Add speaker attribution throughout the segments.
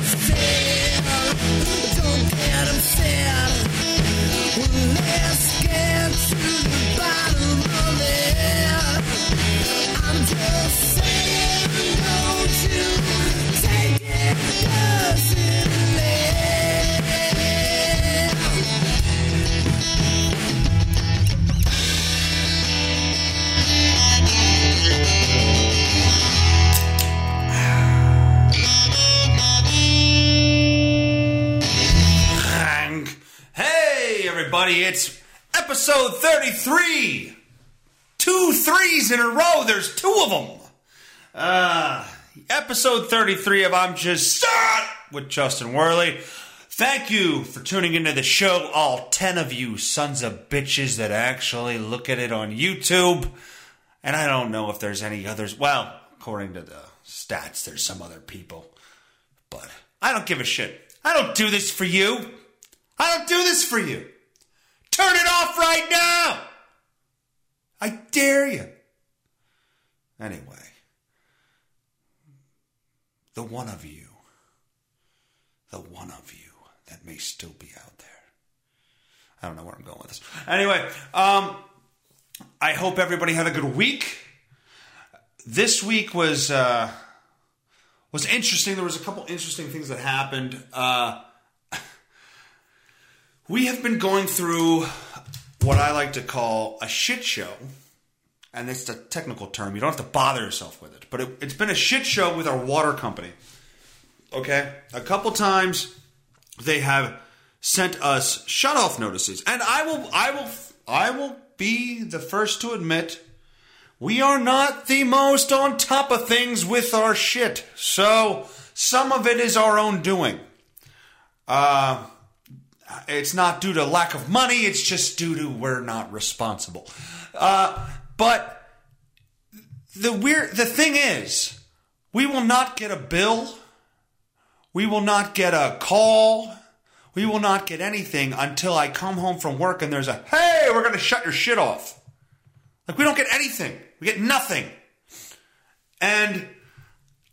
Speaker 1: Stay. It's episode 33. Two threes in a row. There's two of them. Uh, episode 33 of I'm Just Sayin with Justin Werley. Thank you for tuning into the show, all 10 of you sons of bitches that actually look at it on YouTube. And I don't know if there's any others. Well, according to the stats, there's some other people. But I don't give a shit. I don't do this for you. I don't do this for you. Turn it off right now. I dare you. Anyway, the one of you, the one of you that may still be out there. I don't know where I'm going with this. Anyway, um, I hope everybody had a good week. This week was uh, was interesting. There was a couple interesting things that happened. Uh, we have been going through what I like to call a shit show. And it's a technical term. You don't have to bother yourself with it. But it, it's been a shit show with our water company. Okay? A couple times they have sent us shut off notices. And I will I will I will be the first to admit we are not the most on top of things with our shit. So some of it is our own doing. Uh it's not due to lack of money, it's just due to we're not responsible. Uh, but the weird the thing is, we will not get a bill. We will not get a call. We will not get anything until I come home from work and there's a hey, we're going to shut your shit off. Like we don't get anything. We get nothing. And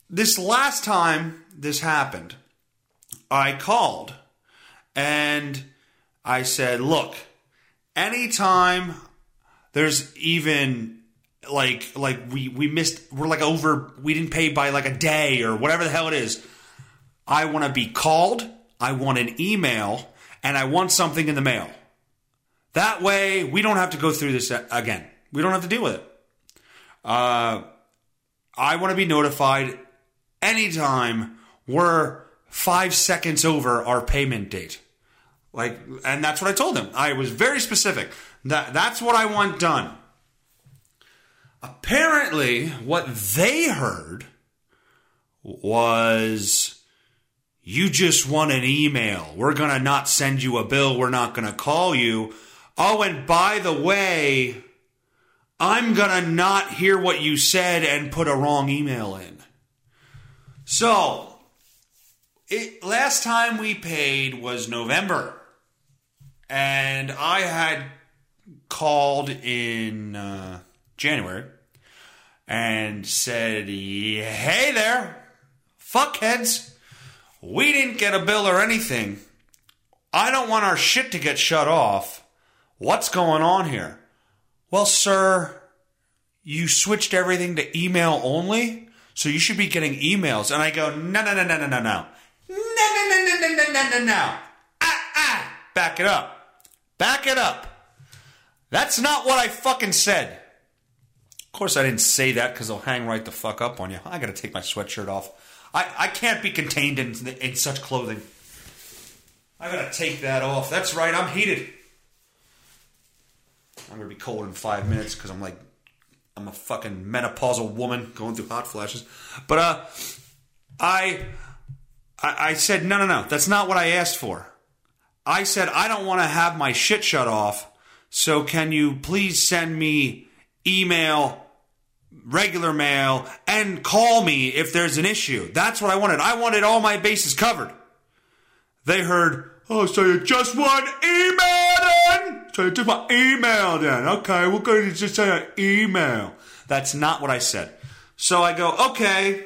Speaker 1: this last time this happened, I called and I said, look, anytime there's even like like we we missed we're like over we didn't pay by like a day or whatever the hell it is. I want to be called, I want an email, and I want something in the mail. That way we don't have to go through this again. We don't have to deal with it. Uh, I want to be notified anytime we're five seconds over our payment date. Like, and that's what I told him. I was very specific. That that's what I want done. Apparently, what they heard was you just want an email. We're going to not send you a bill. We're not going to call you. Oh, and by the way, I'm going to not hear what you said and put a wrong email in. So, it, last time we paid was November. And I had called in uh, January and said, Hey there, fuckheads. We didn't get a bill or anything. I don't want our shit to get shut off. What's going on here? Well, sir, you switched everything to email only, so you should be getting emails. And I go, no, no, no, no, no, no, no. No, no, no, no, no, no, no, no, no. Ah, ah. Back it up. Back it up. That's not what I fucking said. Of course, I didn't say that because they'll hang right the fuck up on you. I gotta take my sweatshirt off. I, I can't be contained in, in such clothing. I gotta take that off. That's right, I'm heated. I'm gonna be cold in five minutes because I'm like, I'm a fucking menopausal woman going through hot flashes. But, uh, I, I, I said, no, no, no, that's not what I asked for. I said, I don't want to have my shit shut off. So can you please send me email, regular mail, and call me if there's an issue? That's what I wanted. I wanted all my bases covered. They heard, oh, so you just want email then? So you just want email then? Okay, we're going to just send an email. That's not what I said. So I go, okay,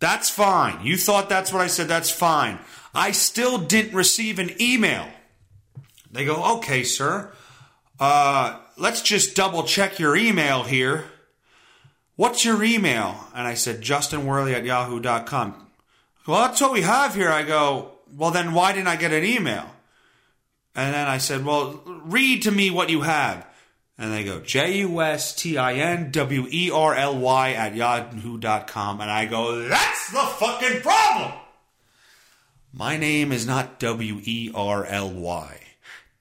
Speaker 1: That's fine. You thought that's what I said. That's fine. I still didn't receive an email. They go, okay, sir. Uh, let's just double check your email here. What's your email? And I said, Justin Werley at yahoo.com. Well, that's what we have here. I go, well, then why didn't I get an email? And then I said, well, read to me what you have. And they go, J U S T I N W E R L Y at yahoo.com. And I go, that's the fucking problem. My name is not W E R L Y.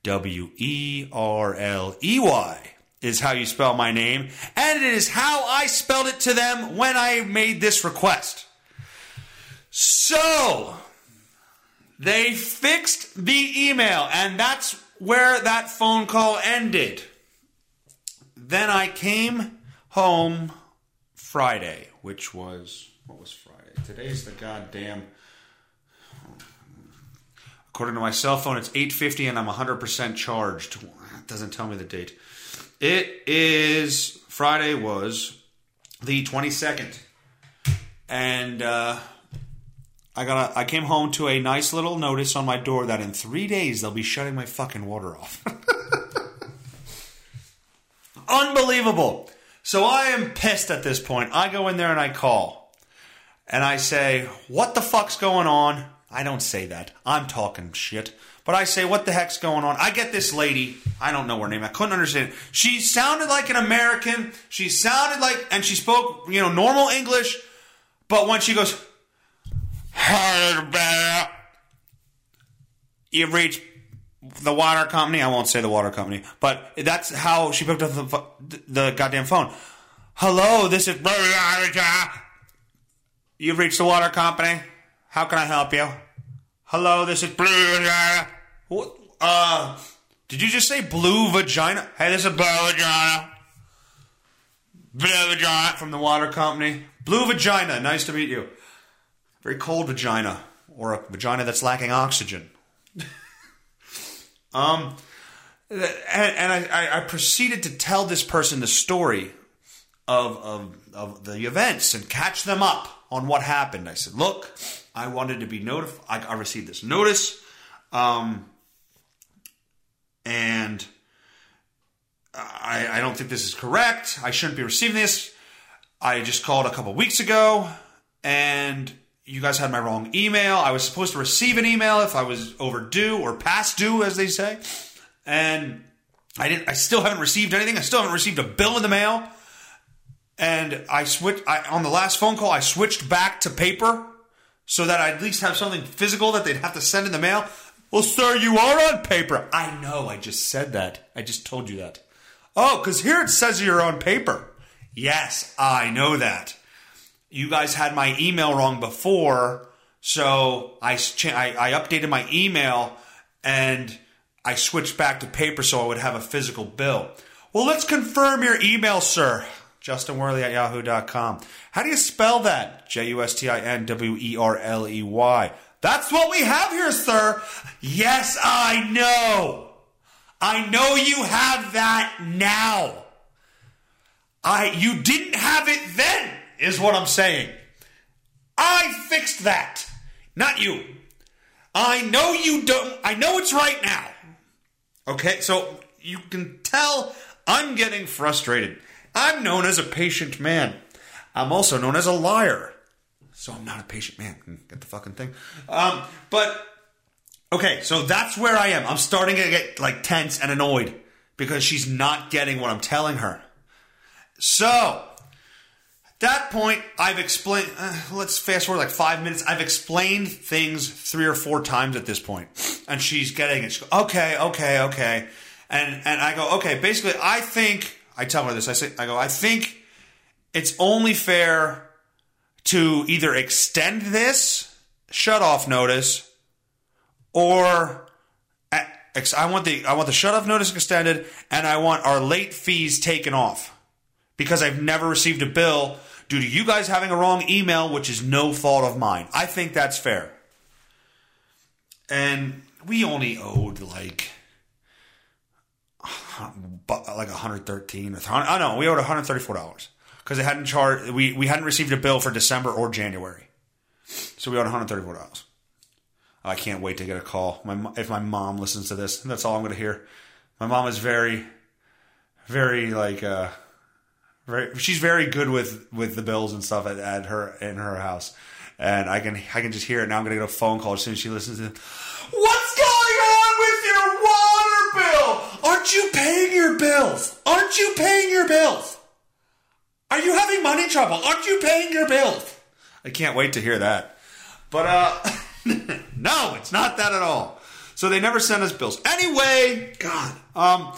Speaker 1: W E R L E Y is how you spell my name. And it is how I spelled it to them when I made this request. So, they fixed the email, and that's where that phone call ended. Then I came home Friday, which was what was Friday? Today's the goddamn According to my cell phone, it's 8:50 and I'm 100% charged. It doesn't tell me the date. It is Friday was the 22nd. And uh I got a, I came home to a nice little notice on my door that in 3 days they'll be shutting my fucking water off. Unbelievable. So I am pissed at this point. I go in there and I call. And I say, What the fuck's going on? I don't say that. I'm talking shit. But I say, What the heck's going on? I get this lady. I don't know her name. I couldn't understand. She sounded like an American. She sounded like, and she spoke, you know, normal English. But when she goes, You've reached the water company. I won't say the water company, but that's how she picked up the, the goddamn phone. Hello, this is. Blue Vagina. You've reached the water company. How can I help you? Hello, this is. What? Uh, did you just say blue vagina? Hey, this is blue vagina. Blue vagina from the water company. Blue vagina. Nice to meet you. Very cold vagina, or a vagina that's lacking oxygen. Um, and, and I, I, proceeded to tell this person the story of, of, of the events and catch them up on what happened. I said, look, I wanted to be notified. I, I received this notice. Um, and I, I don't think this is correct. I shouldn't be receiving this. I just called a couple weeks ago and you guys had my wrong email. I was supposed to receive an email if I was overdue or past due, as they say. And I didn't, I still haven't received anything. I still haven't received a bill in the mail. And I switched, I, on the last phone call, I switched back to paper so that I at least have something physical that they'd have to send in the mail. Well, sir, you are on paper. I know, I just said that. I just told you that. Oh, because here it says you're on paper. Yes, I know that. You guys had my email wrong before, so I, I, I updated my email and I switched back to paper so I would have a physical bill. Well, let's confirm your email, sir. Justin Werley at yahoo.com. How do you spell that? J U S T I N W E R L E Y. That's what we have here, sir. Yes, I know. I know you have that now. I you didn't have it then, is what I'm saying. I fixed that. Not you. I know you don't I know it's right now. Okay, so you can tell I'm getting frustrated. I'm known as a patient man. I'm also known as a liar. So I'm not a patient man. Hmm, Get the fucking thing. Um, but okay, so that's where I am. I'm starting to get like tense and annoyed because she's not getting what I'm telling her. So that point, I've explained. Uh, let's fast forward like five minutes. I've explained things three or four times at this point, and she's getting it. She goes, okay, okay, okay, and and I go, okay. Basically, I think I tell her this. I say, I go, I think it's only fair to either extend this shut off notice or ex- I want the I want the shut off notice extended and I want our late fees taken off because I've never received a bill due to you guys having a wrong email, which is no fault of mine. I think that's fair. And we only owed like like 113 or I know, we owed 134 dollars because they hadn't charged we we hadn't received a bill for December or January. So we owed $134. I can't wait to get a call. My if my mom listens to this, that's all I'm going to hear. My mom is very, very like, uh, very. She's very good with with the bills and stuff at, at her in her house, and I can I can just hear it now. I'm going to get a phone call as soon as she listens to it. What's going on with your water bill? Aren't you paying your bills? Aren't you paying your bills? Are you having money trouble? Aren't you paying your bills? I can't wait to hear that. But uh no, it's not that at all. So they never sent us bills. Anyway, God. Um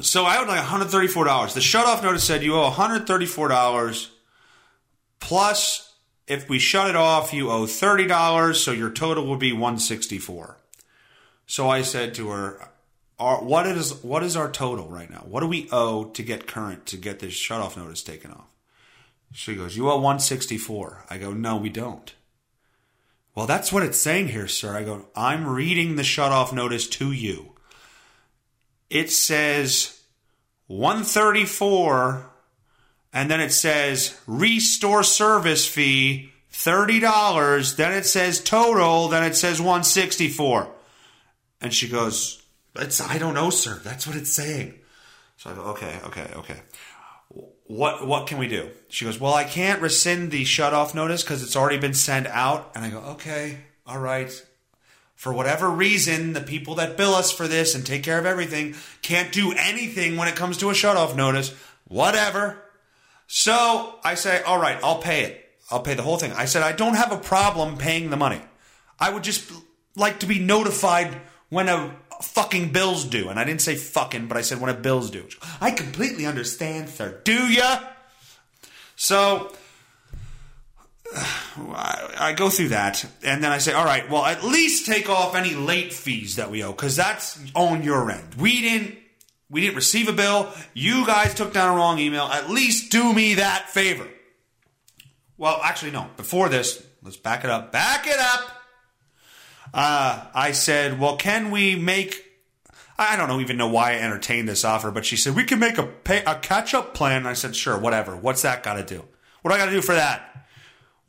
Speaker 1: so I owed like $134. The shut off notice said you owe $134 plus if we shut it off you owe $30, so your total would be 164. So I said to her, what is what is our total right now? What do we owe to get current to get this shut off notice taken off? She goes, "You owe 164." I go, "No, we don't." Well, that's what it's saying here, sir. I go, "I'm reading the shut off notice to you. It says 134 and then it says restore service fee $30, then it says total, then it says 164." And she goes, "It's I don't know, sir. That's what it's saying." So I go, "Okay, okay, okay. What what can we do?" She goes, "Well, I can't rescind the shut off notice because it's already been sent out." And I go, "Okay, all right." For whatever reason, the people that bill us for this and take care of everything can't do anything when it comes to a shut off notice. Whatever. So I say, all right, I'll pay it. I'll pay the whole thing. I said, I don't have a problem paying the money. I would just like to be notified when a fucking bill's due. And I didn't say fucking, but I said when a bill's due. I completely understand, sir. Do ya? So I, go through that, and then I say, all right, well, at least take off any late fees that we owe, because that's on your end. We didn't. We didn't receive a bill. You guys took down a wrong email. At least do me that favor. Well, actually, no. Before this, let's back it up. Back it up. Uh, I said, well, can we make I don't even know why I entertained this offer, but she said we can make a pay, a catch up plan. And I said, sure, whatever. What's that got to do? What do I got to do for that?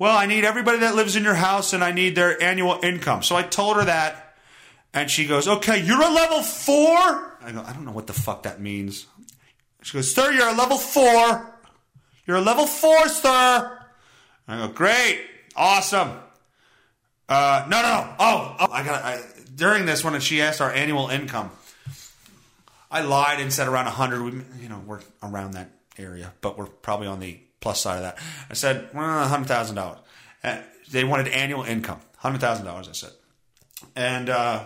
Speaker 1: Well, I need everybody that lives in your house, and I need their annual income. So I told her that, and she goes, okay, you're a level four. I go, I don't know what the fuck that means. She goes, sir, you're a level four. You're a level four, sir. I go, great, awesome. Uh, no, no, no. Oh, oh I got. I, during this one, she asked our annual income. I lied and said around 100. We, you know, we're around that area, but we're probably on the plus side of that. I said, well, $100,000. Uh, they wanted annual income. $100,000, I said. And uh,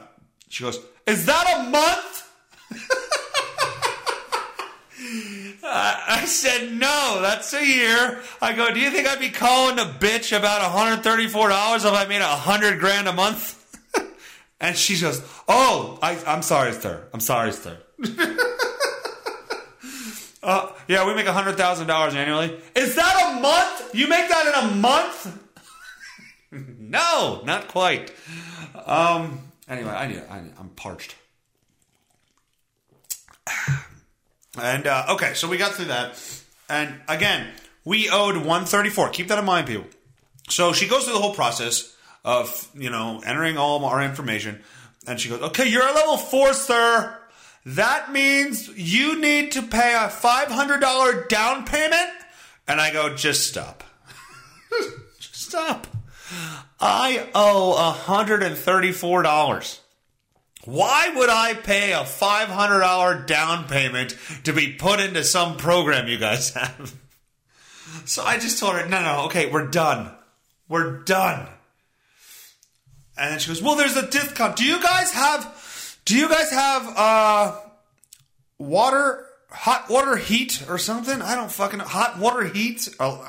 Speaker 1: she goes, Is that a month? I said, No, that's a year. I go, Do you think I'd be calling a bitch about $134 if I made a 100 grand a month? and she goes, Oh, I, I'm sorry, sir. I'm sorry, sir. Uh, yeah, we make hundred thousand dollars annually. Is that a month? You make that in a month? no, not quite. Um. Anyway, I need. I, I'm parched. And uh, okay, so we got through that, and again, we owed one thirty four. Keep that in mind, people. So she goes through the whole process of you know entering all our information, and she goes, "Okay, you're a level four, sir." That means you need to pay a $500 down payment? And I go, just stop. just stop. I owe $134. Why would I pay a $500 down payment to be put into some program you guys have? So I just told her, no, no, okay, we're done. We're done. And then she goes, well, there's a discount. Do you guys have do you guys have uh water hot water heat or something? I don't fucking know. hot water heat or,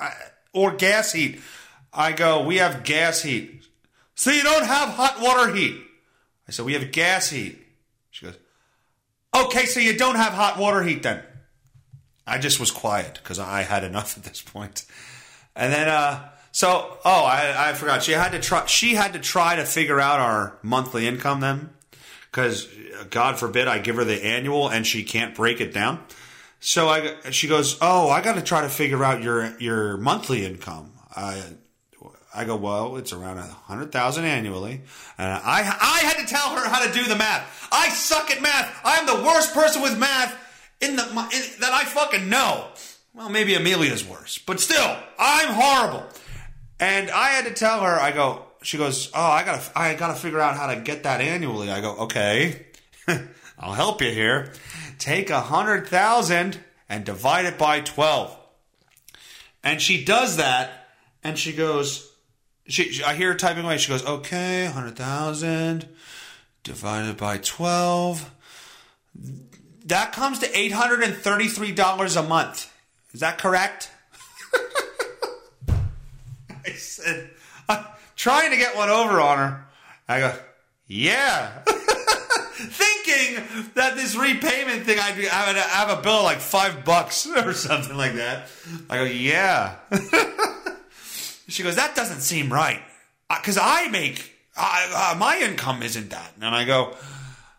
Speaker 1: or gas heat. I go, we have gas heat. So you don't have hot water heat. I said, we have gas heat. She goes, okay, so you don't have hot water heat then. I just was quiet because I had enough at this point. And then, uh, so, oh, I, I forgot. She had to try. She had to try to figure out our monthly income then, because God forbid I give her the annual and she can't break it down. So I, she goes, oh, I got to try to figure out your your monthly income. I, I go, well, it's around a hundred thousand annually, and I I had to tell her how to do the math. I suck at math. I am the worst person with math in the in, that I fucking know. Well, maybe Amelia's worse, but still, I'm horrible. And I had to tell her. I go. She goes, oh, I gotta I gotta figure out how to get that annually. I go, okay, I'll help you here. Take a hundred thousand and divide it by twelve. And she does that, and she goes, she, she- I hear her typing away. She goes, okay, 100,000 divided by 12. That comes to $833 a month. Is that correct? I said, I'm trying to get one over on her. I go, yeah. Thinking that this repayment thing, I'd be, I would have a bill like five bucks or something like that. I go, yeah. She goes, that doesn't seem right. Because I make, I, uh, my income isn't that. And I go,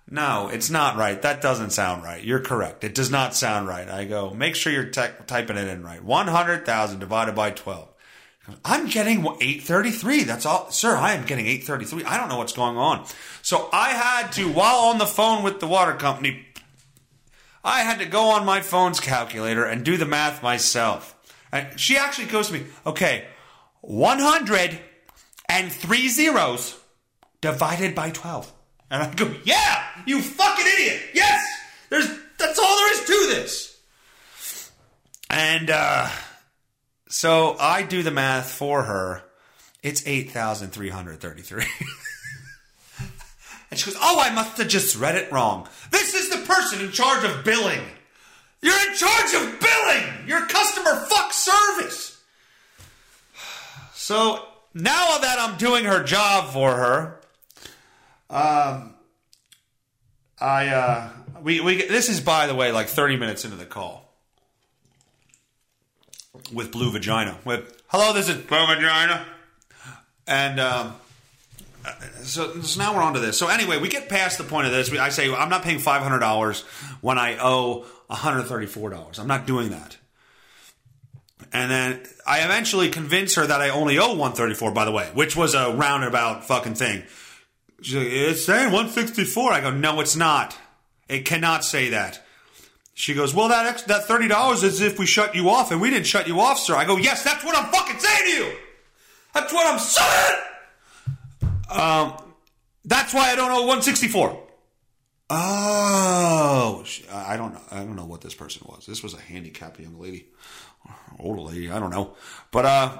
Speaker 1: no, it's not right. That doesn't sound right. You're correct. It does not sound right. I go, make sure you're ty- typing it in right. 100,000 divided by 12. I'm getting 833. That's all. Sir, I am getting 833. I don't know what's going on. So I had to, while on the phone with the water company, I had to go on my phone's calculator and do the math myself. And she actually goes to me, okay, 100 and three zeros divided by 12. And I go, yeah, you fucking idiot. Yes, there's, that's all there is to this. And, uh, so I do the math for her. It's 8,333. and she goes, oh, I must have just read it wrong. This is the person in charge of billing. You're in charge of billing. You're customer fuck service. So now that I'm doing her job for her, um, I uh, we we this is by the way like 30 minutes into the call with Blue Vagina. With hello, this is Blue Vagina, and um, so, so now we're on to this. So anyway, we get past the point of this. We, I say I'm not paying five hundred dollars when I owe one hundred thirty four dollars. I'm not doing that. And then I eventually convince her that I only owe 134, by the way, which was a roundabout fucking thing. She's like, it's saying 164. I go, no, it's not. It cannot say that. She goes, well, that ex- that thirty dollars is if we shut you off, and we didn't shut you off, sir. I go, yes, that's what I'm fucking saying to you. That's what I'm saying. Um, that's why I don't owe 164. Oh, I don't know. I don't know what this person was. This was a handicapped young lady, older lady. I don't know. But uh,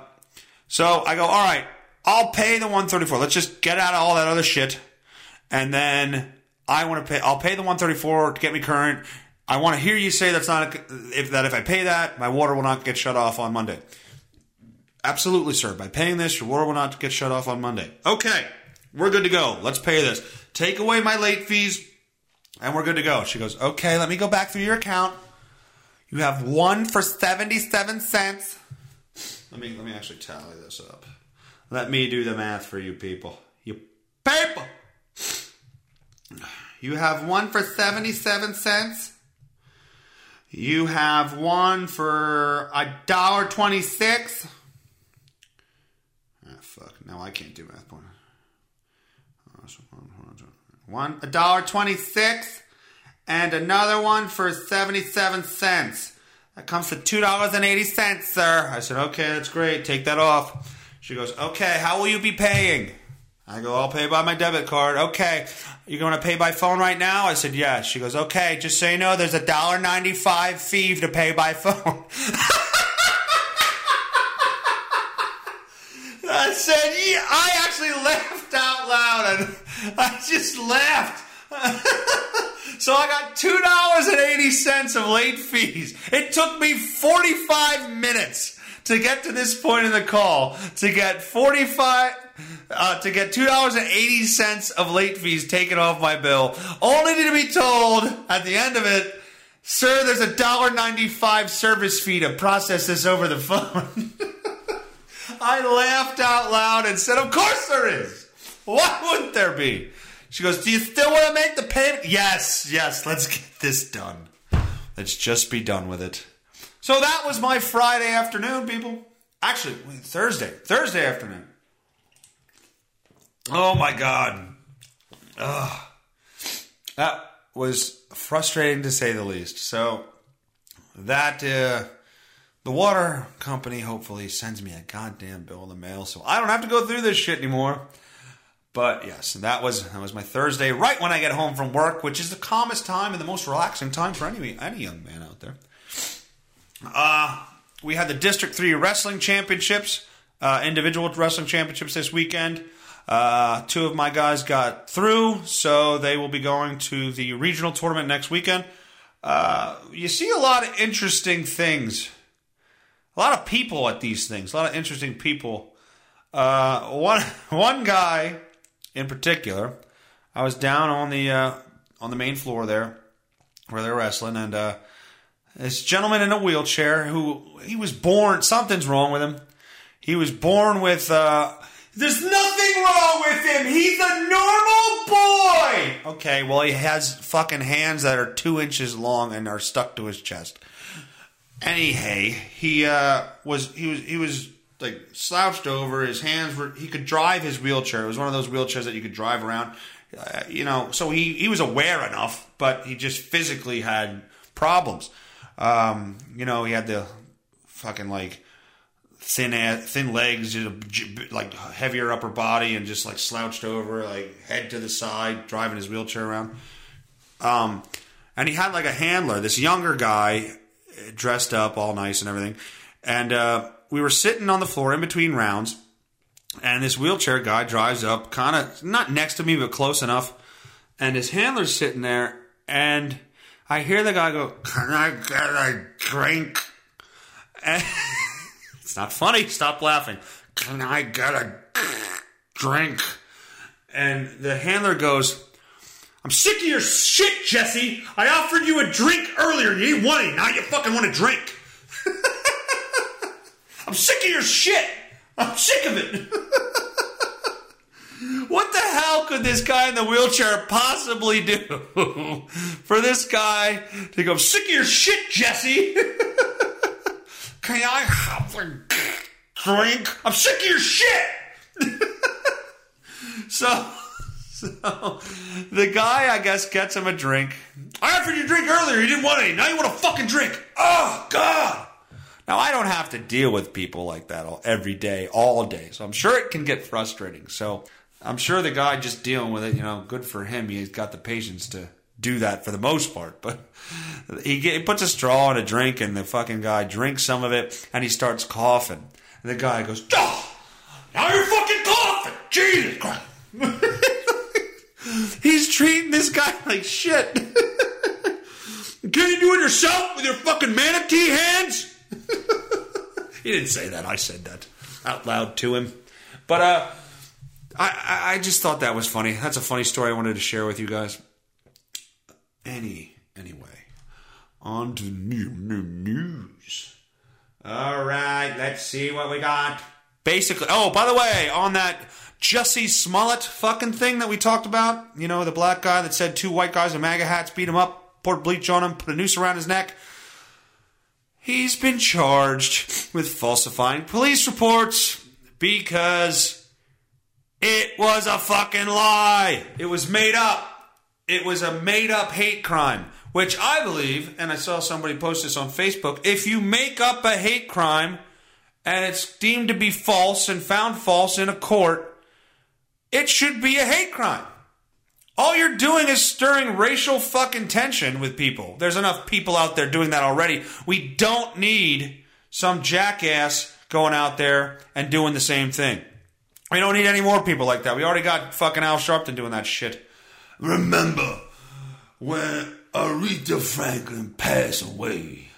Speaker 1: so I go, all right, I'll pay the 134. Let's just get out of all that other shit, and then I want to pay. I'll pay the 134 to get me current. I want to hear you say that's not a, if that if I pay that, my water will not get shut off on Monday. Absolutely, sir. By paying this, your water will not get shut off on Monday. Okay, we're good to go. Let's pay this. Take away my late fees, and we're good to go. She goes, okay, let me go back through your account. You have one for 77 cents. Let me let me actually tally this up. Let me do the math for you people. You people. You have one for 77 cents. You have one for a dollar twenty-six. Ah, fuck. Now I can't do math. One a dollar twenty-six, and another one for seventy-seven cents. That comes to two dollars and eighty cents, sir. I said, okay, that's great. Take that off. She goes, okay. How will you be paying? I go, I'll pay by my debit card. Okay. you're going to pay by phone right now? I said, yes. She goes, okay. Just so you know, there's a dollar ninety-five fee to pay by phone. I said, yeah. I actually laughed out loud, and I just laughed. so I got two dollars and eighty cents of late fees. It took me forty-five minutes to get to this point in the call to get forty-five. Uh, to get two dollars and eighty cents of late fees taken off my bill, only to be told at the end of it, "Sir, there's a dollar ninety-five service fee to process this over the phone." I laughed out loud and said, Of course there is. Why wouldn't there be? She goes, Do you still want to make the payment? Yes, yes, let's get this done. Let's just be done with it. So that was my Friday afternoon, people. Actually, Thursday. Thursday afternoon. Oh my god. Ugh. That was frustrating to say the least. So that uh, the water company hopefully sends me a goddamn bill in the mail so I don't have to go through this shit anymore. But yes, that was that was my Thursday, right when I get home from work, which is the calmest time and the most relaxing time for any any young man out there. Uh, we had the District Three Wrestling Championships, uh, individual wrestling championships this weekend. Uh, two of my guys got through, so they will be going to the regional tournament next weekend. Uh, you see a lot of interesting things, a lot of people at these things, a lot of interesting people. Uh, one one guy in particular, I was down on the uh, on the main floor there where they're wrestling, and uh, this gentleman in a wheelchair who he was born something's wrong with him. He was born with. Uh, there's nothing wrong with him. He's a normal boy. Okay, well he has fucking hands that are two inches long and are stuck to his chest. Anyhow, he uh, was he was he was like slouched over. His hands were he could drive his wheelchair. It was one of those wheelchairs that you could drive around. Uh, you know, so he he was aware enough, but he just physically had problems. Um, you know, he had the fucking like thin thin legs, just like heavier upper body, and just like slouched over, like head to the side, driving his wheelchair around. Um, and he had like a handler, this younger guy, eh, dressed up all nice and everything. And uh, we were sitting on the floor in between rounds, and this wheelchair guy drives up, kind of not next to me, but close enough. And his handler's sitting there, and I hear the guy go, "Can I get a drink?" And it's not funny. Stop laughing. Can I get a drink? And the handler goes, I'm sick of your shit, Jesse. I offered you a drink earlier and you didn't want it. Now you fucking want a drink. I'm sick of your shit. I'm sick of it. what the hell could this guy in the wheelchair possibly do for this guy to go, sick of your shit, Jesse? Can I have a drink? I'm sick of your shit. so, so the guy, I guess, gets him a drink. I offered you a drink earlier. You didn't want any. Now you want a fucking drink. Oh God. Now I don't have to deal with people like that all, every day, all day. So I'm sure it can get frustrating. So I'm sure the guy just dealing with it, you know, good for him. He's got the patience to do that for the most part. But he, get, he puts a straw in a drink, and the fucking guy drinks some of it, and he starts coughing. And the guy goes, "Oh, now you're fucking coughing, Jesus Christ!" He's treating this guy like shit. Can you do it yourself with your fucking manatee hands? he didn't say that. I said that out loud to him. But uh, I, I just thought that was funny. That's a funny story I wanted to share with you guys. Any anyway, on to new new news. All right, let's see what we got. Basically, oh, by the way, on that Jussie Smollett fucking thing that we talked about, you know, the black guy that said two white guys in MAGA hats beat him up, poured bleach on him, put a noose around his neck. He's been charged with falsifying police reports because it was a fucking lie. It was made up. It was a made up hate crime, which I believe, and I saw somebody post this on Facebook, if you make up a hate crime and it's deemed to be false and found false in a court, it should be a hate crime. All you're doing is stirring racial fucking tension with people. There's enough people out there doing that already. We don't need some jackass going out there and doing the same thing. We don't need any more people like that. We already got fucking Al Sharpton doing that shit. Remember when Aretha Franklin passed away?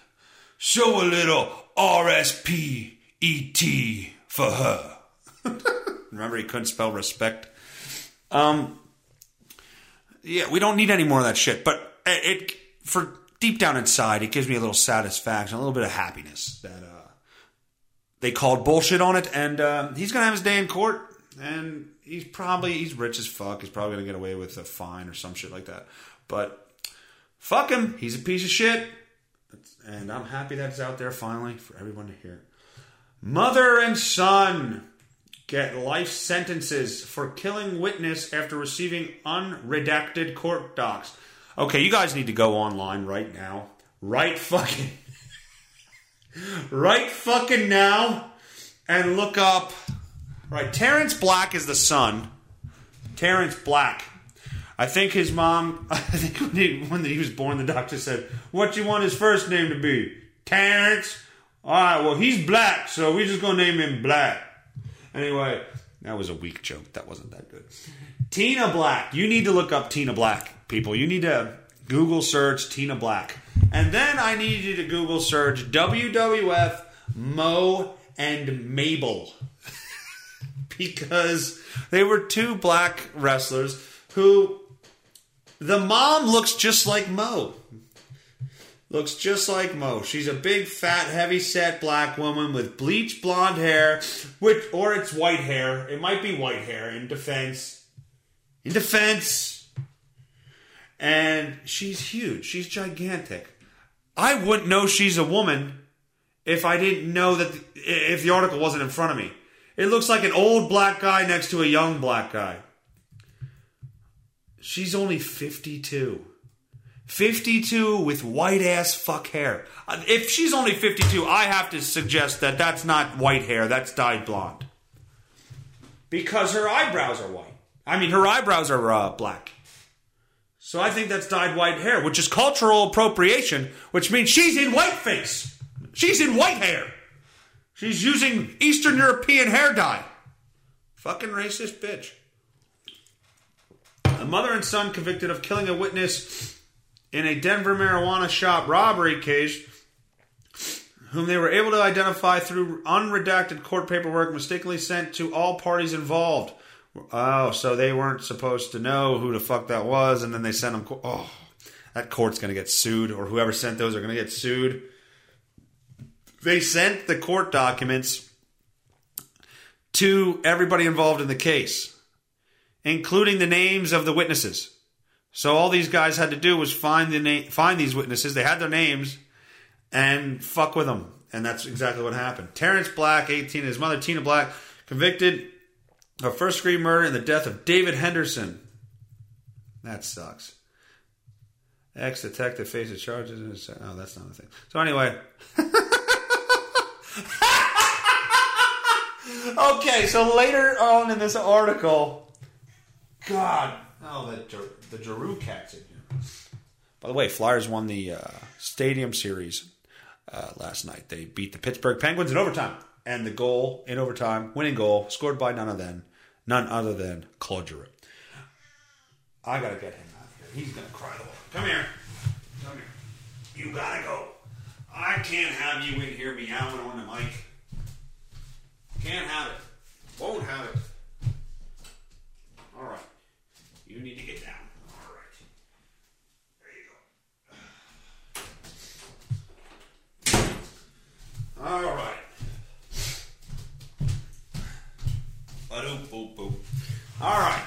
Speaker 1: Show a little RSPET for her. Remember, he couldn't spell respect. Um, yeah, we don't need any more of that shit. But it, it for deep down inside, it gives me a little satisfaction, a little bit of happiness that uh, they called bullshit on it, and uh, he's gonna have his day in court, and he's probably he's rich as fuck. He's probably gonna get away with a fine or some shit like that. But fuck him, he's a piece of shit, and I'm happy that it's out there finally for everyone to hear. Mother and son get life sentences for killing witness after receiving unredacted court docs. Okay, you guys need to go online right now. Right fucking. Right fucking now and look up. Right, Terrence Black is the son. Terrence Black. I think his mom. I think when he, when he was born, the doctor said, "What you want his first name to be?" Terrence. All right. Well, he's black, so we're just gonna name him Black. Anyway, that was a weak joke. That wasn't that good. Tina Black. You need to look up Tina Black, people. You need to Google search Tina Black, and then I need you to Google search WWF Mo and Mabel because they were two black wrestlers who the mom looks just like Mo. Looks just like Mo. She's a big, fat, heavy set black woman with bleach blonde hair, which or it's white hair. It might be white hair in defense. In defense. And she's huge. She's gigantic. I wouldn't know she's a woman if I didn't know that if the article wasn't in front of me. It looks like an old black guy next to a young black guy. She's only 52. 52 with white ass fuck hair. Uh, If she's only 52, I have to suggest that that's not white hair, that's dyed blonde. Because her eyebrows are white. I mean, her eyebrows are uh, black. So I think that's dyed white hair, which is cultural appropriation, which means she's in whiteface. She's in white hair. She's using Eastern European hair dye. Fucking racist bitch. A mother and son convicted of killing a witness in a Denver marijuana shop robbery case, whom they were able to identify through unredacted court paperwork mistakenly sent to all parties involved. Oh, so they weren't supposed to know who the fuck that was, and then they sent them. Oh, that court's gonna get sued, or whoever sent those are gonna get sued. They sent the court documents to everybody involved in the case, including the names of the witnesses. So all these guys had to do was find the name, find these witnesses. They had their names, and fuck with them. And that's exactly what happened. Terrence Black, 18, and his mother Tina Black, convicted of first degree murder and the death of David Henderson. That sucks. Ex detective faces charges. Oh, that's not a thing. So anyway. okay, so later on in this article, God, oh, the the Giroux cats in here. By the way, Flyers won the uh, Stadium Series uh, last night. They beat the Pittsburgh Penguins in overtime, and the goal in overtime, winning goal, scored by none other than none other than Claude Giroux. I gotta get him out of here. He's gonna cry the whole. Come here, come here. You gotta go. I can't have you in here meowing on the mic. Can't have it. Won't have it. All right. You need to get down. All right. There you go. All right. All right.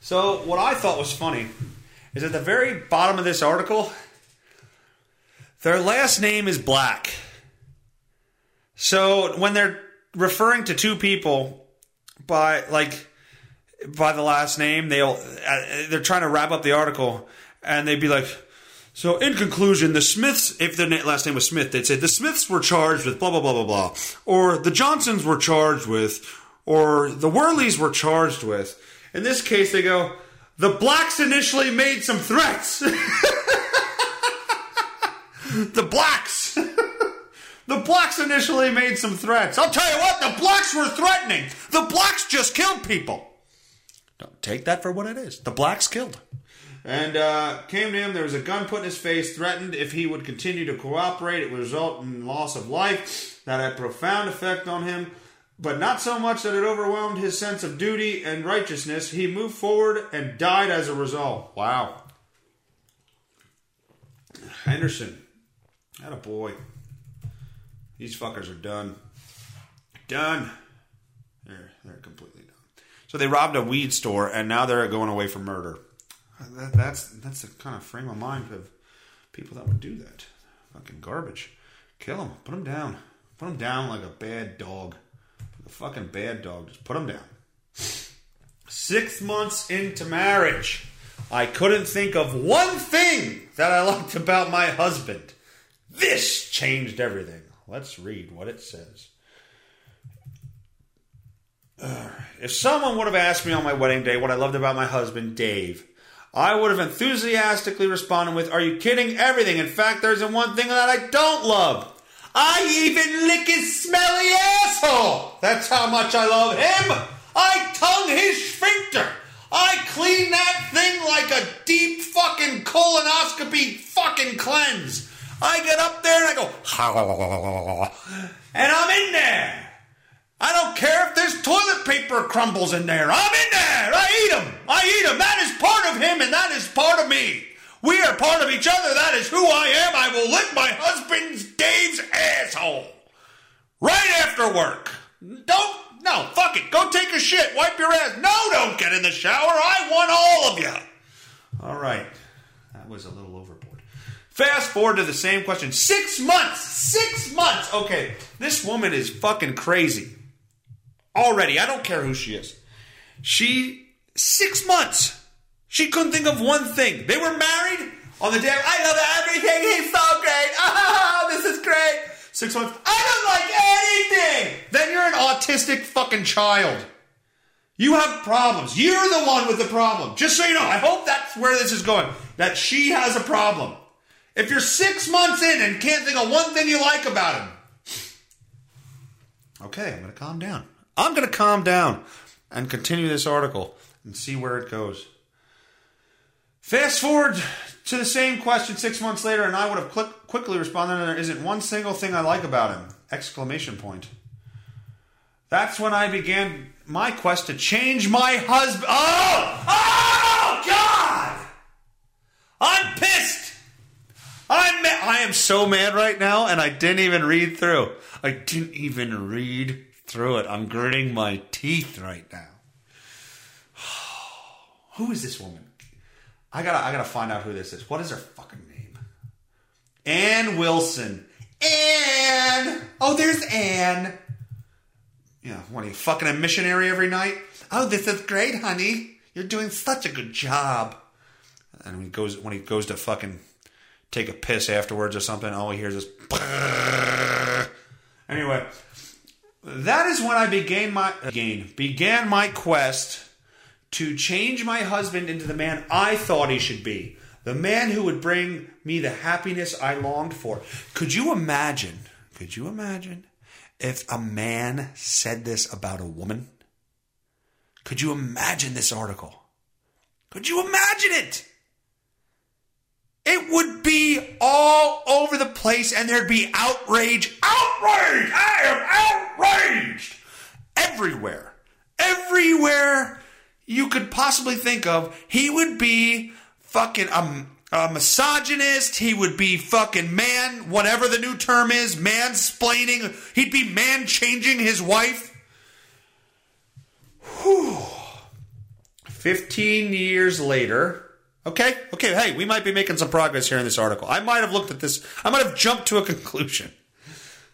Speaker 1: So, what I thought was funny is at the very bottom of this article, their last name is Black. So, when they're referring to two people by, like, by the last name, they'll uh, they're trying to wrap up the article, and they'd be like, "So in conclusion, the Smiths, if their last name was Smith, they'd say the Smiths were charged with blah blah blah blah blah, or the Johnsons were charged with, or the Werleys were charged with." In this case, they go, "The blacks initially made some threats." the blacks. The blacks initially made some threats. I'll tell you what, the blacks were threatening. The blacks just killed people. Don't take that for what it is. The blacks killed. And uh, came to him. There was a gun put in his face. Threatened if he would continue to cooperate, it would result in loss of life. That had profound effect on him, but not so much that it overwhelmed his sense of duty and righteousness. He moved forward and died as a result. Wow. Henderson, that a boy. These fuckers are done. Done. They're they're completely done. So they robbed a weed store and now they're going away for murder. That, that's that's the kind of frame of mind of people that would do that. Fucking garbage. Kill them. Put them down. Put them down like a bad dog. Fucking bad dog. Just put him down. Six months into marriage, I couldn't think of one thing that I liked about my husband. This changed everything. Let's read what it says. If someone would have asked me on my wedding day what I loved about my husband, Dave, I would have enthusiastically responded with, Are you kidding? Everything. In fact, there isn't one thing that I don't love. I even lick his smelly asshole. That's how much I love him. I tongue his sphincter. I clean that thing like a deep fucking colonoscopy fucking cleanse. I get up there and I go, and I'm in there. I don't care if there's toilet paper crumbles in there. I'm in there. I eat them. I eat them. That is part of him and that is part of me. We are part of each other. That is who I am. I will lick my husband's asshole. Right after work. Don't, no, fuck it. Go take a shit. Wipe your ass. No, don't get in the shower. I want all of you. All right. That was a little overboard. Fast forward to the same question. Six months. Six months. Okay. This woman is fucking crazy. Already. I don't care who she is. She, six months. She couldn't think of one thing. They were married on the day. I love everything. He's so great. Oh, this is great. Six months. I don't like anything. Then you're an autistic fucking child. You have problems. You're the one with the problem. Just so you know, I hope that's where this is going. That she has a problem. If you're six months in and can't think of one thing you like about him, okay, I'm going to calm down. I'm going to calm down and continue this article and see where it goes. Fast forward to the same question six months later, and I would have quick, quickly responded, "There isn't one single thing I like about him!" Exclamation point. That's when I began my quest to change my husband. Oh, oh God! I'm pissed. I'm ma- I am so mad right now, and I didn't even read through. I didn't even read through it. I'm gritting my teeth right now. Who is this woman? I gotta, I gotta find out who this is. What is her fucking name? Ann Wilson. Ann. Oh, there's Ann. Yeah, what are you fucking a missionary every night? Oh, this is great, honey. You're doing such a good job. And when he goes, when he goes to fucking take a piss afterwards or something, all he hears is. Anyway, that is when I began my again began my quest to change my husband into the man I thought he should be, the man who would bring me the happiness I longed for. Could you imagine? Could you imagine if a man said this about a woman? Could you imagine this article? Could you imagine it? It would be all over the place and there'd be outrage. Outrage! I am outraged! Everywhere. Everywhere you could possibly think of, he would be fucking a, a misogynist. He would be fucking man, whatever the new term is, mansplaining. He'd be man changing his wife. Whew. 15 years later, Okay, okay, hey, we might be making some progress here in this article. I might have looked at this, I might have jumped to a conclusion.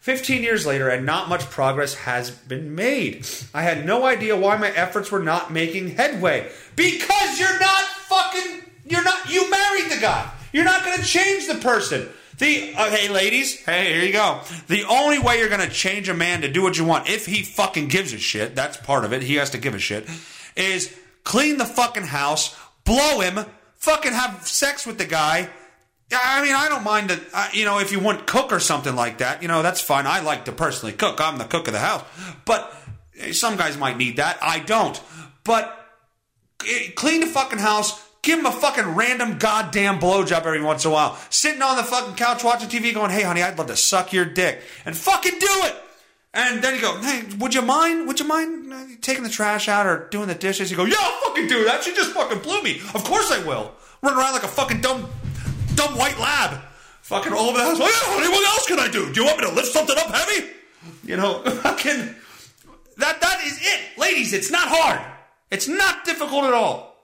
Speaker 1: 15 years later, and not much progress has been made. I had no idea why my efforts were not making headway. Because you're not fucking, you're not, you married the guy. You're not going to change the person. The, uh, hey ladies, hey, here you go. The only way you're to change a man to do what you want, if he fucking gives a shit, that's part of it, he has to give a shit, is clean the fucking house, blow him, fucking have sex with the guy. I mean, I don't mind that, uh, you know, if you want cook or something like that, you know, that's fine. I like to personally cook. I'm the cook of the house. But eh, some guys might need that. I don't. But eh, clean the fucking house. Give him a fucking random goddamn blowjob every once in a while. Sitting on the fucking couch watching TV going, hey, honey, I'd love to suck your dick. And fucking do it. And then you go, hey, would you mind? Would you mind uh, taking the trash out or doing the dishes? You go, yeah, I'll fucking do that. She just fucking blew me. Of course I will. Run around like a fucking dumb, dumb white lab. Fucking all over the house. Honey, what else can I do? Do you want me to lift something up heavy? You know, fucking, that, that is it. Ladies, it's not hard. It's not difficult at all.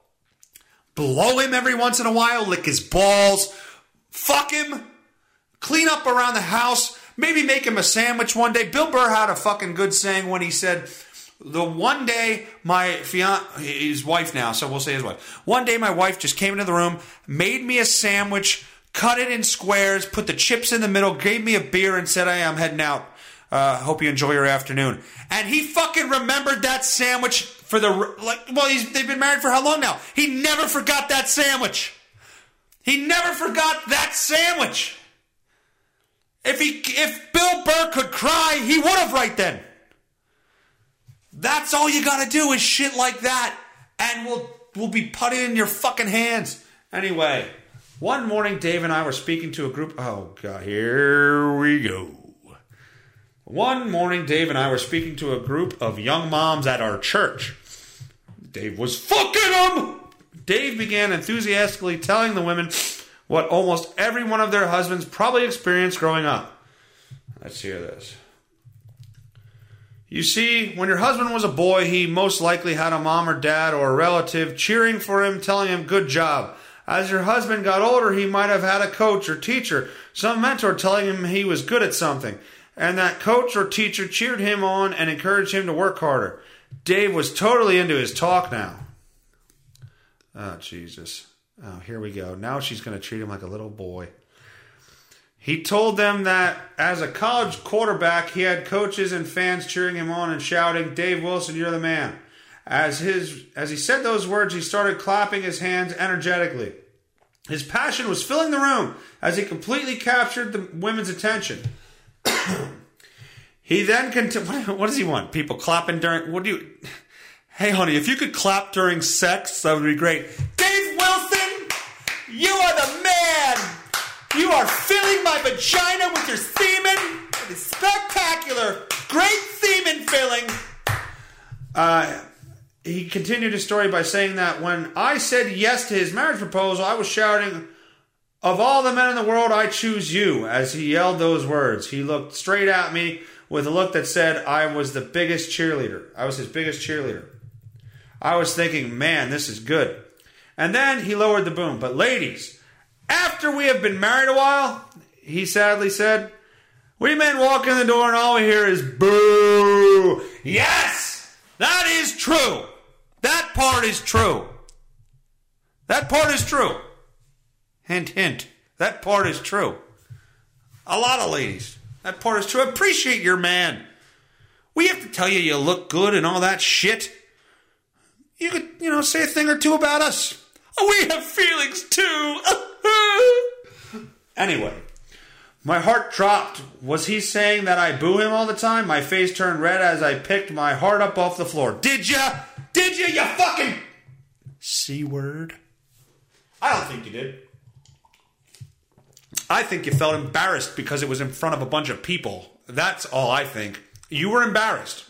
Speaker 1: Blow him every once in a while, lick his balls, fuck him, clean up around the house, maybe make him a sandwich one day. Bill Burr had a fucking good saying when he said, the one day my fian his wife now, so we'll say his wife. One day my wife just came into the room, made me a sandwich, cut it in squares, put the chips in the middle, gave me a beer, and said, I'm heading out. Uh, hope you enjoy your afternoon." And he fucking remembered that sandwich for the like. Well, they've been married for how long now? He never forgot that sandwich. He never forgot that sandwich. If he, if Bill Burr could cry, he would have right then. That's all you gotta do is shit like that, and we'll we'll be putting in your fucking hands. Anyway, one morning Dave and I were speaking to a group. Oh god, here we go. One morning, Dave and I were speaking to a group of young moms at our church. Dave was fucking them. Dave began enthusiastically telling the women what almost every one of their husbands probably experienced growing up. Let's hear this. You see, when your husband was a boy, he most likely had a mom or dad or a relative cheering for him, telling him, good job. As your husband got older, he might have had a coach or teacher, some mentor telling him he was good at something, and that coach or teacher cheered him on and encouraged him to work harder. Dave was totally into his talk now. Oh, Jesus. Oh, here we go. Now she's going to treat him like a little boy. He told them that as a college quarterback, he had coaches and fans cheering him on and shouting, "Dave Wilson, you're the man." As his as he said those words, he started clapping his hands energetically. His passion was filling the room as he completely captured the women's attention. he then continued. What does he want? People clapping during? What do you? Hey, honey, if you could clap during sex, that would be great. Dave Wilson, you are the man. You are filling my vagina with your semen. It is spectacular. Great semen filling. Uh, he continued his story by saying that when I said yes to his marriage proposal, I was shouting, Of all the men in the world, I choose you. As he yelled those words, he looked straight at me with a look that said I was the biggest cheerleader. I was his biggest cheerleader. I was thinking, man, this is good. And then he lowered the boom. But ladies, after we have been married a while, he sadly said, we men walk in the door and all we hear is boo. Yes, that is true. That part is true. That part is true. Hint, hint. That part is true. A lot of ladies. That part is true. Appreciate your man. We have to tell you you look good and all that shit. You could, you know, say a thing or two about us. Oh, we have feelings too. anyway, my heart dropped. Was he saying that I boo him all the time? My face turned red as I picked my heart up off the floor. Did ya? Did ya, you fucking C word? I don't think you did. I think you felt embarrassed because it was in front of a bunch of people. That's all I think. You were embarrassed.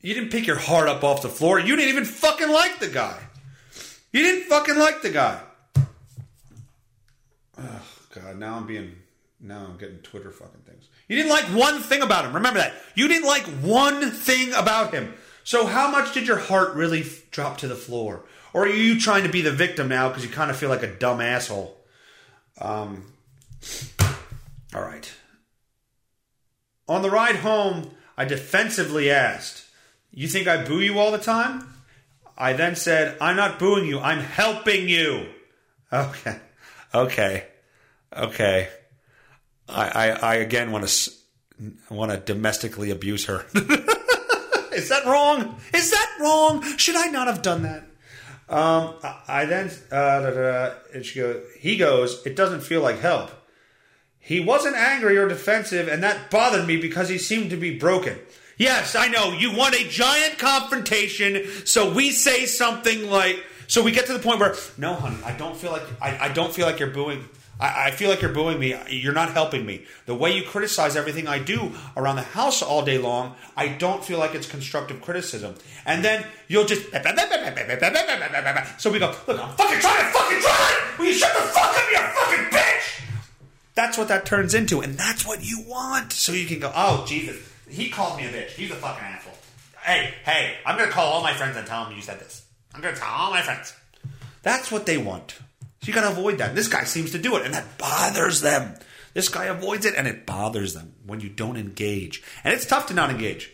Speaker 1: You didn't pick your heart up off the floor. You didn't even fucking like the guy. You didn't fucking like the guy. Oh god, now I'm being now I'm getting Twitter fucking things. You didn't like one thing about him. Remember that. You didn't like one thing about him. So how much did your heart really f- drop to the floor? Or are you trying to be the victim now because you kind of feel like a dumb asshole? Um all right. On the ride home, I defensively asked, You think I boo you all the time? I then said, I'm not booing you, I'm helping you. Okay. Okay. Okay. I, I, I again want to want to domestically abuse her. Is that wrong? Is that wrong? Should I not have done that? Um, I, I then uh, da, da, da, and she goes, he goes, it doesn't feel like help. He wasn't angry or defensive, and that bothered me because he seemed to be broken. Yes, I know. You want a giant confrontation, so we say something like, so we get to the point where, no, honey, I don't feel like I, I don't feel like you're booing. I, I feel like you're booing me. You're not helping me. The way you criticize everything I do around the house all day long, I don't feel like it's constructive criticism. And then you'll just so we go, look, I'm fucking trying to fucking drive. Will you shut the fuck up, you fucking bitch? That's what that turns into, and that's what you want. So you can go, oh Jesus, he called me a bitch. He's a fucking asshole. Hey, hey, I'm gonna call all my friends and tell them you said this. I'm gonna tell all my friends. That's what they want. So you gotta avoid that. This guy seems to do it, and that bothers them. This guy avoids it and it bothers them when you don't engage. And it's tough to not engage.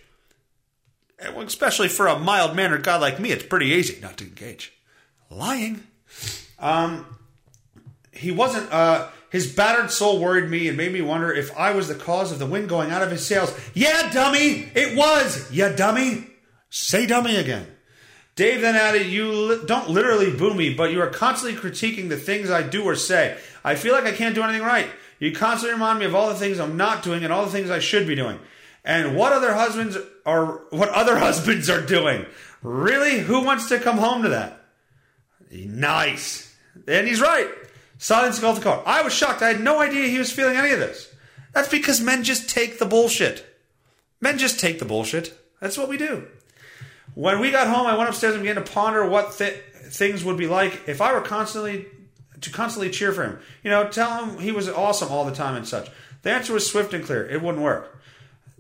Speaker 1: And Especially for a mild mannered guy like me, it's pretty easy not to engage. Lying. Um, he wasn't, uh, his battered soul worried me and made me wonder if I was the cause of the wind going out of his sails. Yeah, dummy! It was! Yeah, dummy! Say dummy again. Dave then added, You li- don't literally boo me, but you are constantly critiquing the things I do or say. I feel like I can't do anything right. You constantly remind me of all the things I'm not doing and all the things I should be doing. And what other husbands are what other husbands are doing. Really? Who wants to come home to that? Nice. And he's right. Silence the car. I was shocked. I had no idea he was feeling any of this. That's because men just take the bullshit. Men just take the bullshit. That's what we do. When we got home, I went upstairs and began to ponder what th- things would be like if I were constantly to constantly cheer for him. You know, tell him he was awesome all the time and such. The answer was swift and clear. It wouldn't work.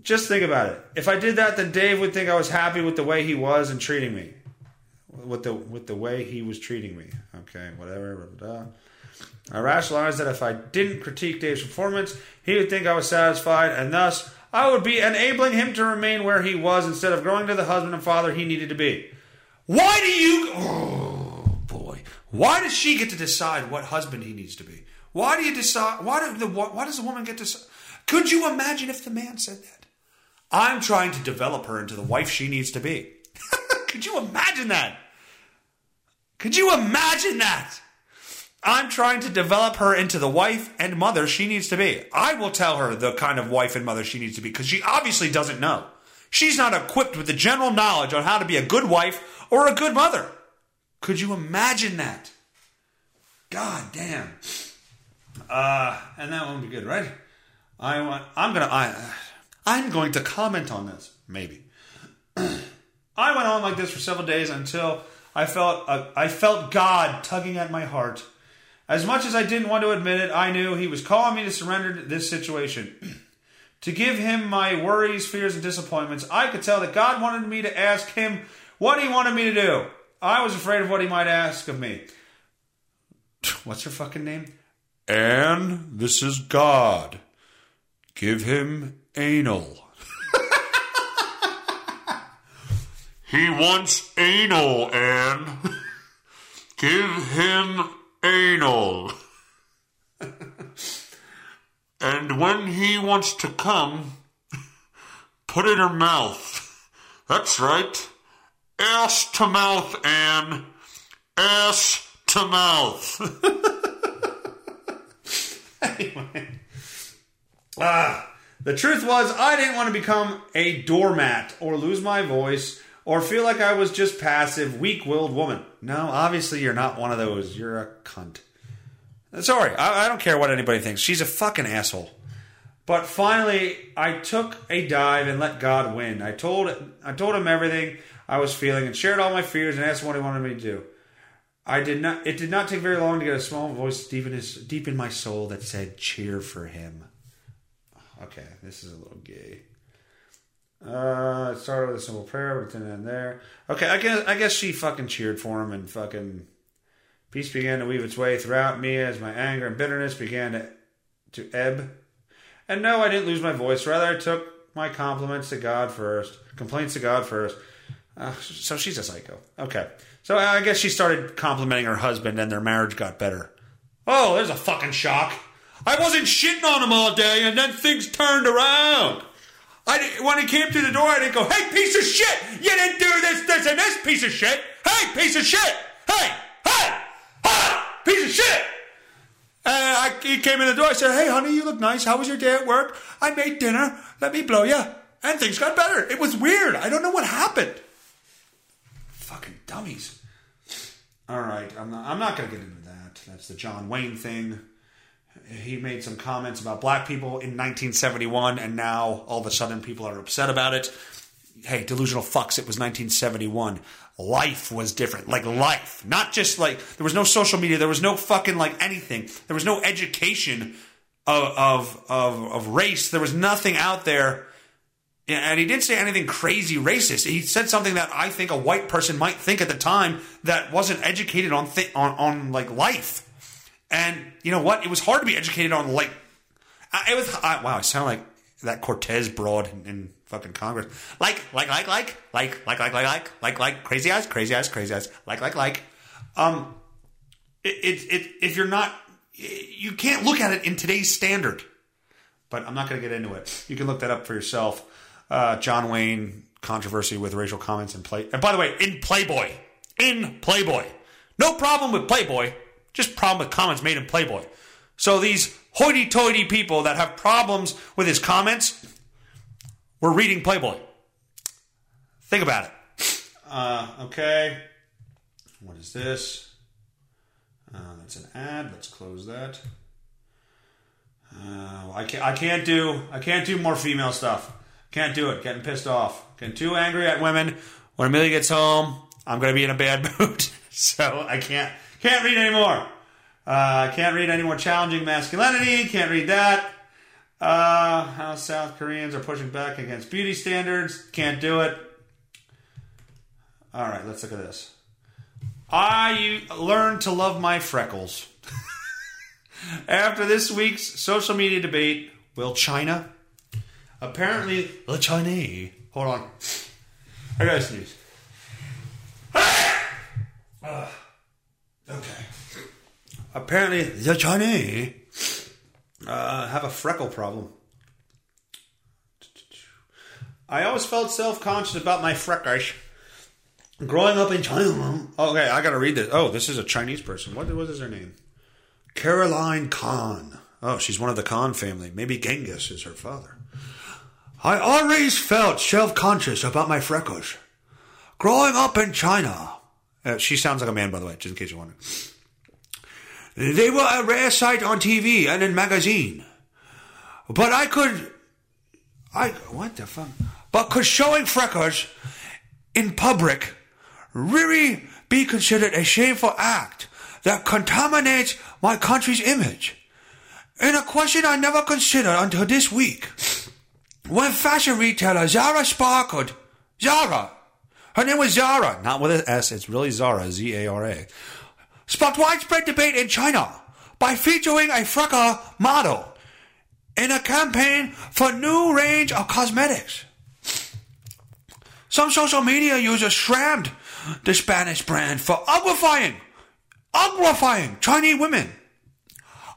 Speaker 1: Just think about it. If I did that, then Dave would think I was happy with the way he was and treating me. With the with the way he was treating me. Okay, whatever. Blah, blah, blah. I rationalized that if I didn't critique Dave's performance, he would think I was satisfied, and thus I would be enabling him to remain where he was instead of growing to the husband and father he needed to be. Why do you? Oh boy! Why does she get to decide what husband he needs to be? Why do you decide? Why do the why does the woman get to? Could you imagine if the man said that? I'm trying to develop her into the wife she needs to be. Could you imagine that? Could you imagine that? I'm trying to develop her into the wife and mother she needs to be. I will tell her the kind of wife and mother she needs to be because she obviously doesn't know. She's not equipped with the general knowledge on how to be a good wife or a good mother. Could you imagine that? God damn. Uh, and that won't be good, right? I want. I'm gonna. I. I'm going to comment on this. Maybe. I went on like this for several days until I felt uh, I felt God tugging at my heart. As much as I didn't want to admit it, I knew He was calling me to surrender to this situation. to give Him my worries, fears, and disappointments. I could tell that God wanted me to ask Him what He wanted me to do. I was afraid of what He might ask of me. What's her fucking name? Ann, this is God. Give him anal. he wants anal, Ann. Give him anal. and when he wants to come, put it in her mouth. That's right. Ass to mouth, Ann. Ass to mouth. anyway. Ah, the truth was, I didn't want to become a doormat or lose my voice or feel like I was just passive, weak willed woman. No, obviously you're not one of those. You're a cunt. Sorry, I, I don't care what anybody thinks. She's a fucking asshole. But finally, I took a dive and let God win. I told I told him everything I was feeling and shared all my fears and asked what he wanted me to do. I did not. It did not take very long to get a small voice deep in his deep in my soul that said, "Cheer for him." Okay, this is a little gay. Uh, it started with a simple prayer, but and there. Okay, I guess I guess she fucking cheered for him, and fucking peace began to weave its way throughout me as my anger and bitterness began to to ebb. And no, I didn't lose my voice. Rather, I took my compliments to God first, complaints to God first. Uh, so she's a psycho. Okay. So I guess she started complimenting her husband, and their marriage got better. Oh, there's a fucking shock. I wasn't shitting on him all day, and then things turned around. I when he came to the door, I didn't go, "Hey, piece of shit! You didn't do this, this, and this, piece of shit! Hey, piece of shit! Hey, hey, hey, piece of shit!" And I, he came in the door. I said, "Hey, honey, you look nice. How was your day at work? I made dinner. Let me blow you." And things got better. It was weird. I don't know what happened. Fucking dummies. All right, I'm not. I'm not going to get into that. That's the John Wayne thing. He made some comments about black people in 1971, and now all of a sudden people are upset about it. Hey, delusional fucks! It was 1971. Life was different. Like life, not just like there was no social media. There was no fucking like anything. There was no education of of of, of race. There was nothing out there. And he didn't say anything crazy racist. He said something that I think a white person might think at the time that wasn't educated on on on like life. And you know what? It was hard to be educated on like it was I, wow. I sound like that Cortez broad in, in fucking Congress. Like, like, like, like, like, like, like, like, like, like, like, crazy eyes, crazy eyes, crazy eyes, like, like, like. Um, it, it, it if you're not, you can't look at it in today's standard. But I'm not going to get into it. You can look that up for yourself. Uh, John Wayne controversy with racial comments in play. And by the way, in Playboy, in Playboy, no problem with Playboy, just problem with comments made in Playboy. So these hoity-toity people that have problems with his comments were reading Playboy. Think about it. Uh, okay. What is this? Uh, that's an ad. Let's close that. Uh, I can't. I can't do. I can't do more female stuff. Can't do it. Getting pissed off. Getting too angry at women. When Amelia gets home, I'm gonna be in a bad mood. so I can't. Can't read anymore. Uh, can't read any more challenging masculinity. Can't read that. Uh, how South Koreans are pushing back against beauty standards. Can't do it. All right, let's look at this. I learned to love my freckles. After this week's social media debate, will China? Apparently, the Chinese. Hold on. I gotta sneeze. Okay. Apparently, the Chinese uh, have a freckle problem. I always felt self conscious about my freckles. Growing up in China. Okay, I gotta read this. Oh, this is a Chinese person. What, what is her name? Caroline Khan. Oh, she's one of the Khan family. Maybe Genghis is her father. I always felt self conscious about my freckles. Growing up in China. Uh, she sounds like a man, by the way, just in case you wonder. They were a rare sight on TV and in magazine. But I could. I. What the fuck? But could showing freckles in public really be considered a shameful act that contaminates my country's image? And a question I never considered until this week. When fashion retailer Zara sparkled, Zara, her name was Zara, not with an S, it's really Zara, Z A R A, sparked widespread debate in China by featuring a freckle model in a campaign for new range of cosmetics. Some social media users slammed the Spanish brand for uglifying, uglifying Chinese women.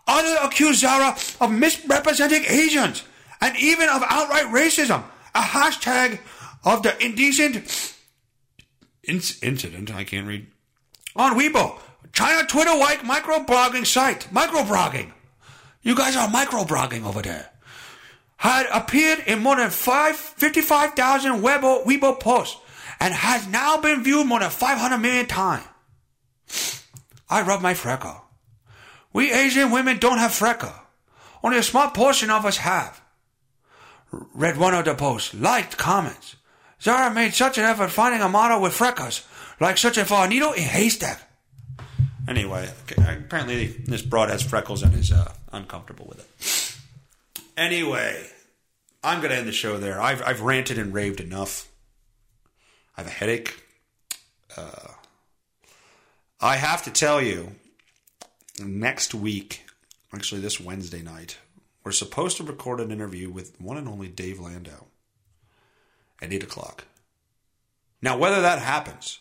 Speaker 1: Others accused Zara of misrepresenting Asians and even of outright racism. A hashtag of the indecent incident, I can't read, on Weibo. China Twitter like microblogging site. Microblogging. You guys are microblogging over there. Had appeared in more than five, 55,000 Weibo, Weibo posts and has now been viewed more than 500 million times. I rub my freckle. We Asian women don't have freckle. Only a small portion of us have. Read one of the posts, liked comments. Zara made such an effort finding a model with freckles, like searching for a needle in haystack. Anyway, apparently this broad has freckles and is uh, uncomfortable with it. Anyway, I'm going to end the show there. I've, I've ranted and raved enough. I have a headache. Uh, I have to tell you, next week, actually this Wednesday night, we're supposed to record an interview with one and only Dave Landau at 8 o'clock. Now, whether that happens,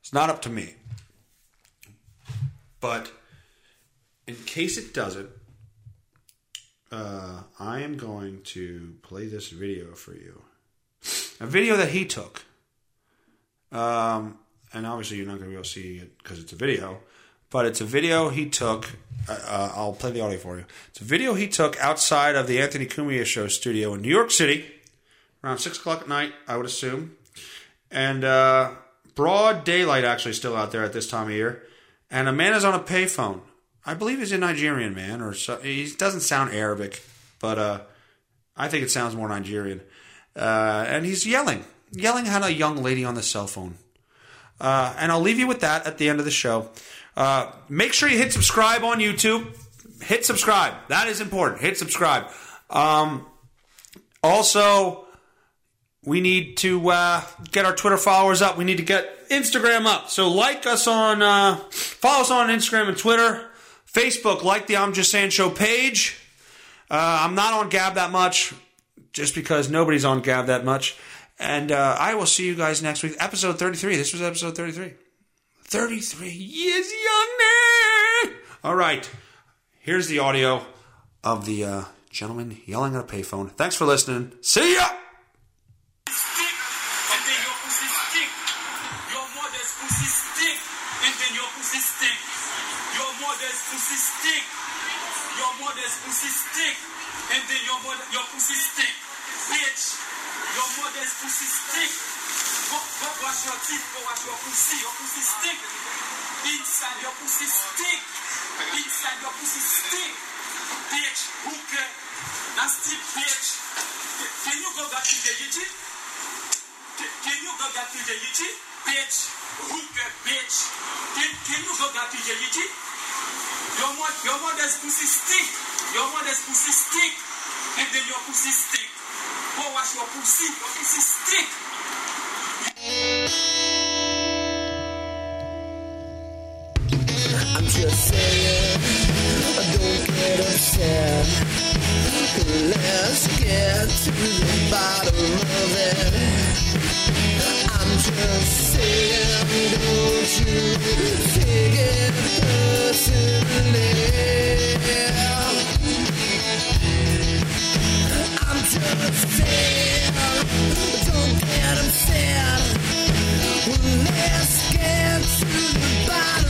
Speaker 1: it's not up to me. But in case it doesn't, uh, I am going to play this video for you. A video that he took. Um, and obviously, you're not going to be able to see it because it's a video. But it's a video he took. Uh, uh, I'll play the audio for you. It's a video he took outside of the Anthony Cumia Show studio in New York City around 6 o'clock at night, I would assume. And uh, broad daylight actually still out there at this time of year. And a man is on a payphone. I believe he's a Nigerian man, or so, he doesn't sound Arabic, but uh, I think it sounds more Nigerian. Uh, and he's yelling, yelling at a young lady on the cell phone. Uh, and I'll leave you with that at the end of the show. Uh, make sure you hit subscribe on YouTube. Hit subscribe. That is important. Hit subscribe. Um, also, we need to uh, get our Twitter followers up. We need to get Instagram up. So like us on, uh, follow us on Instagram and Twitter. Facebook, like the I'm Just Sayin Show page. Uh, I'm not on Gab that much, just because nobody's on Gab that much. And uh, I will see you guys next week. Episode 33. This was episode 33. 33 years young. Man. All right. Here's the audio of the uh, gentleman yelling at a payphone. Thanks for listening. See ya!
Speaker 2: Pussy stick, and then your mother, your pussy stick. Bitch, your mother's pussy stick. Go, go wash your teeth, go wash your pussy. Your pussy stick. Inside your pussy stick. Inside your pussy stick. Bitch, hookah, nasty bitch. Can you go back to the Yiji? Can you go back to the Yiji? Bitch, hookah, bitch? Can, can you go back to the? Your, your mother's pussy stick. Your mother's pussy stick. And then your pussy stick. Go wash your pussy. Your pussy stick.
Speaker 3: I'm just saying, don't get upset. Let's get to the bottom of it. I'm just saying, don't you take it personally. Don't get upset when let's get to the bottom.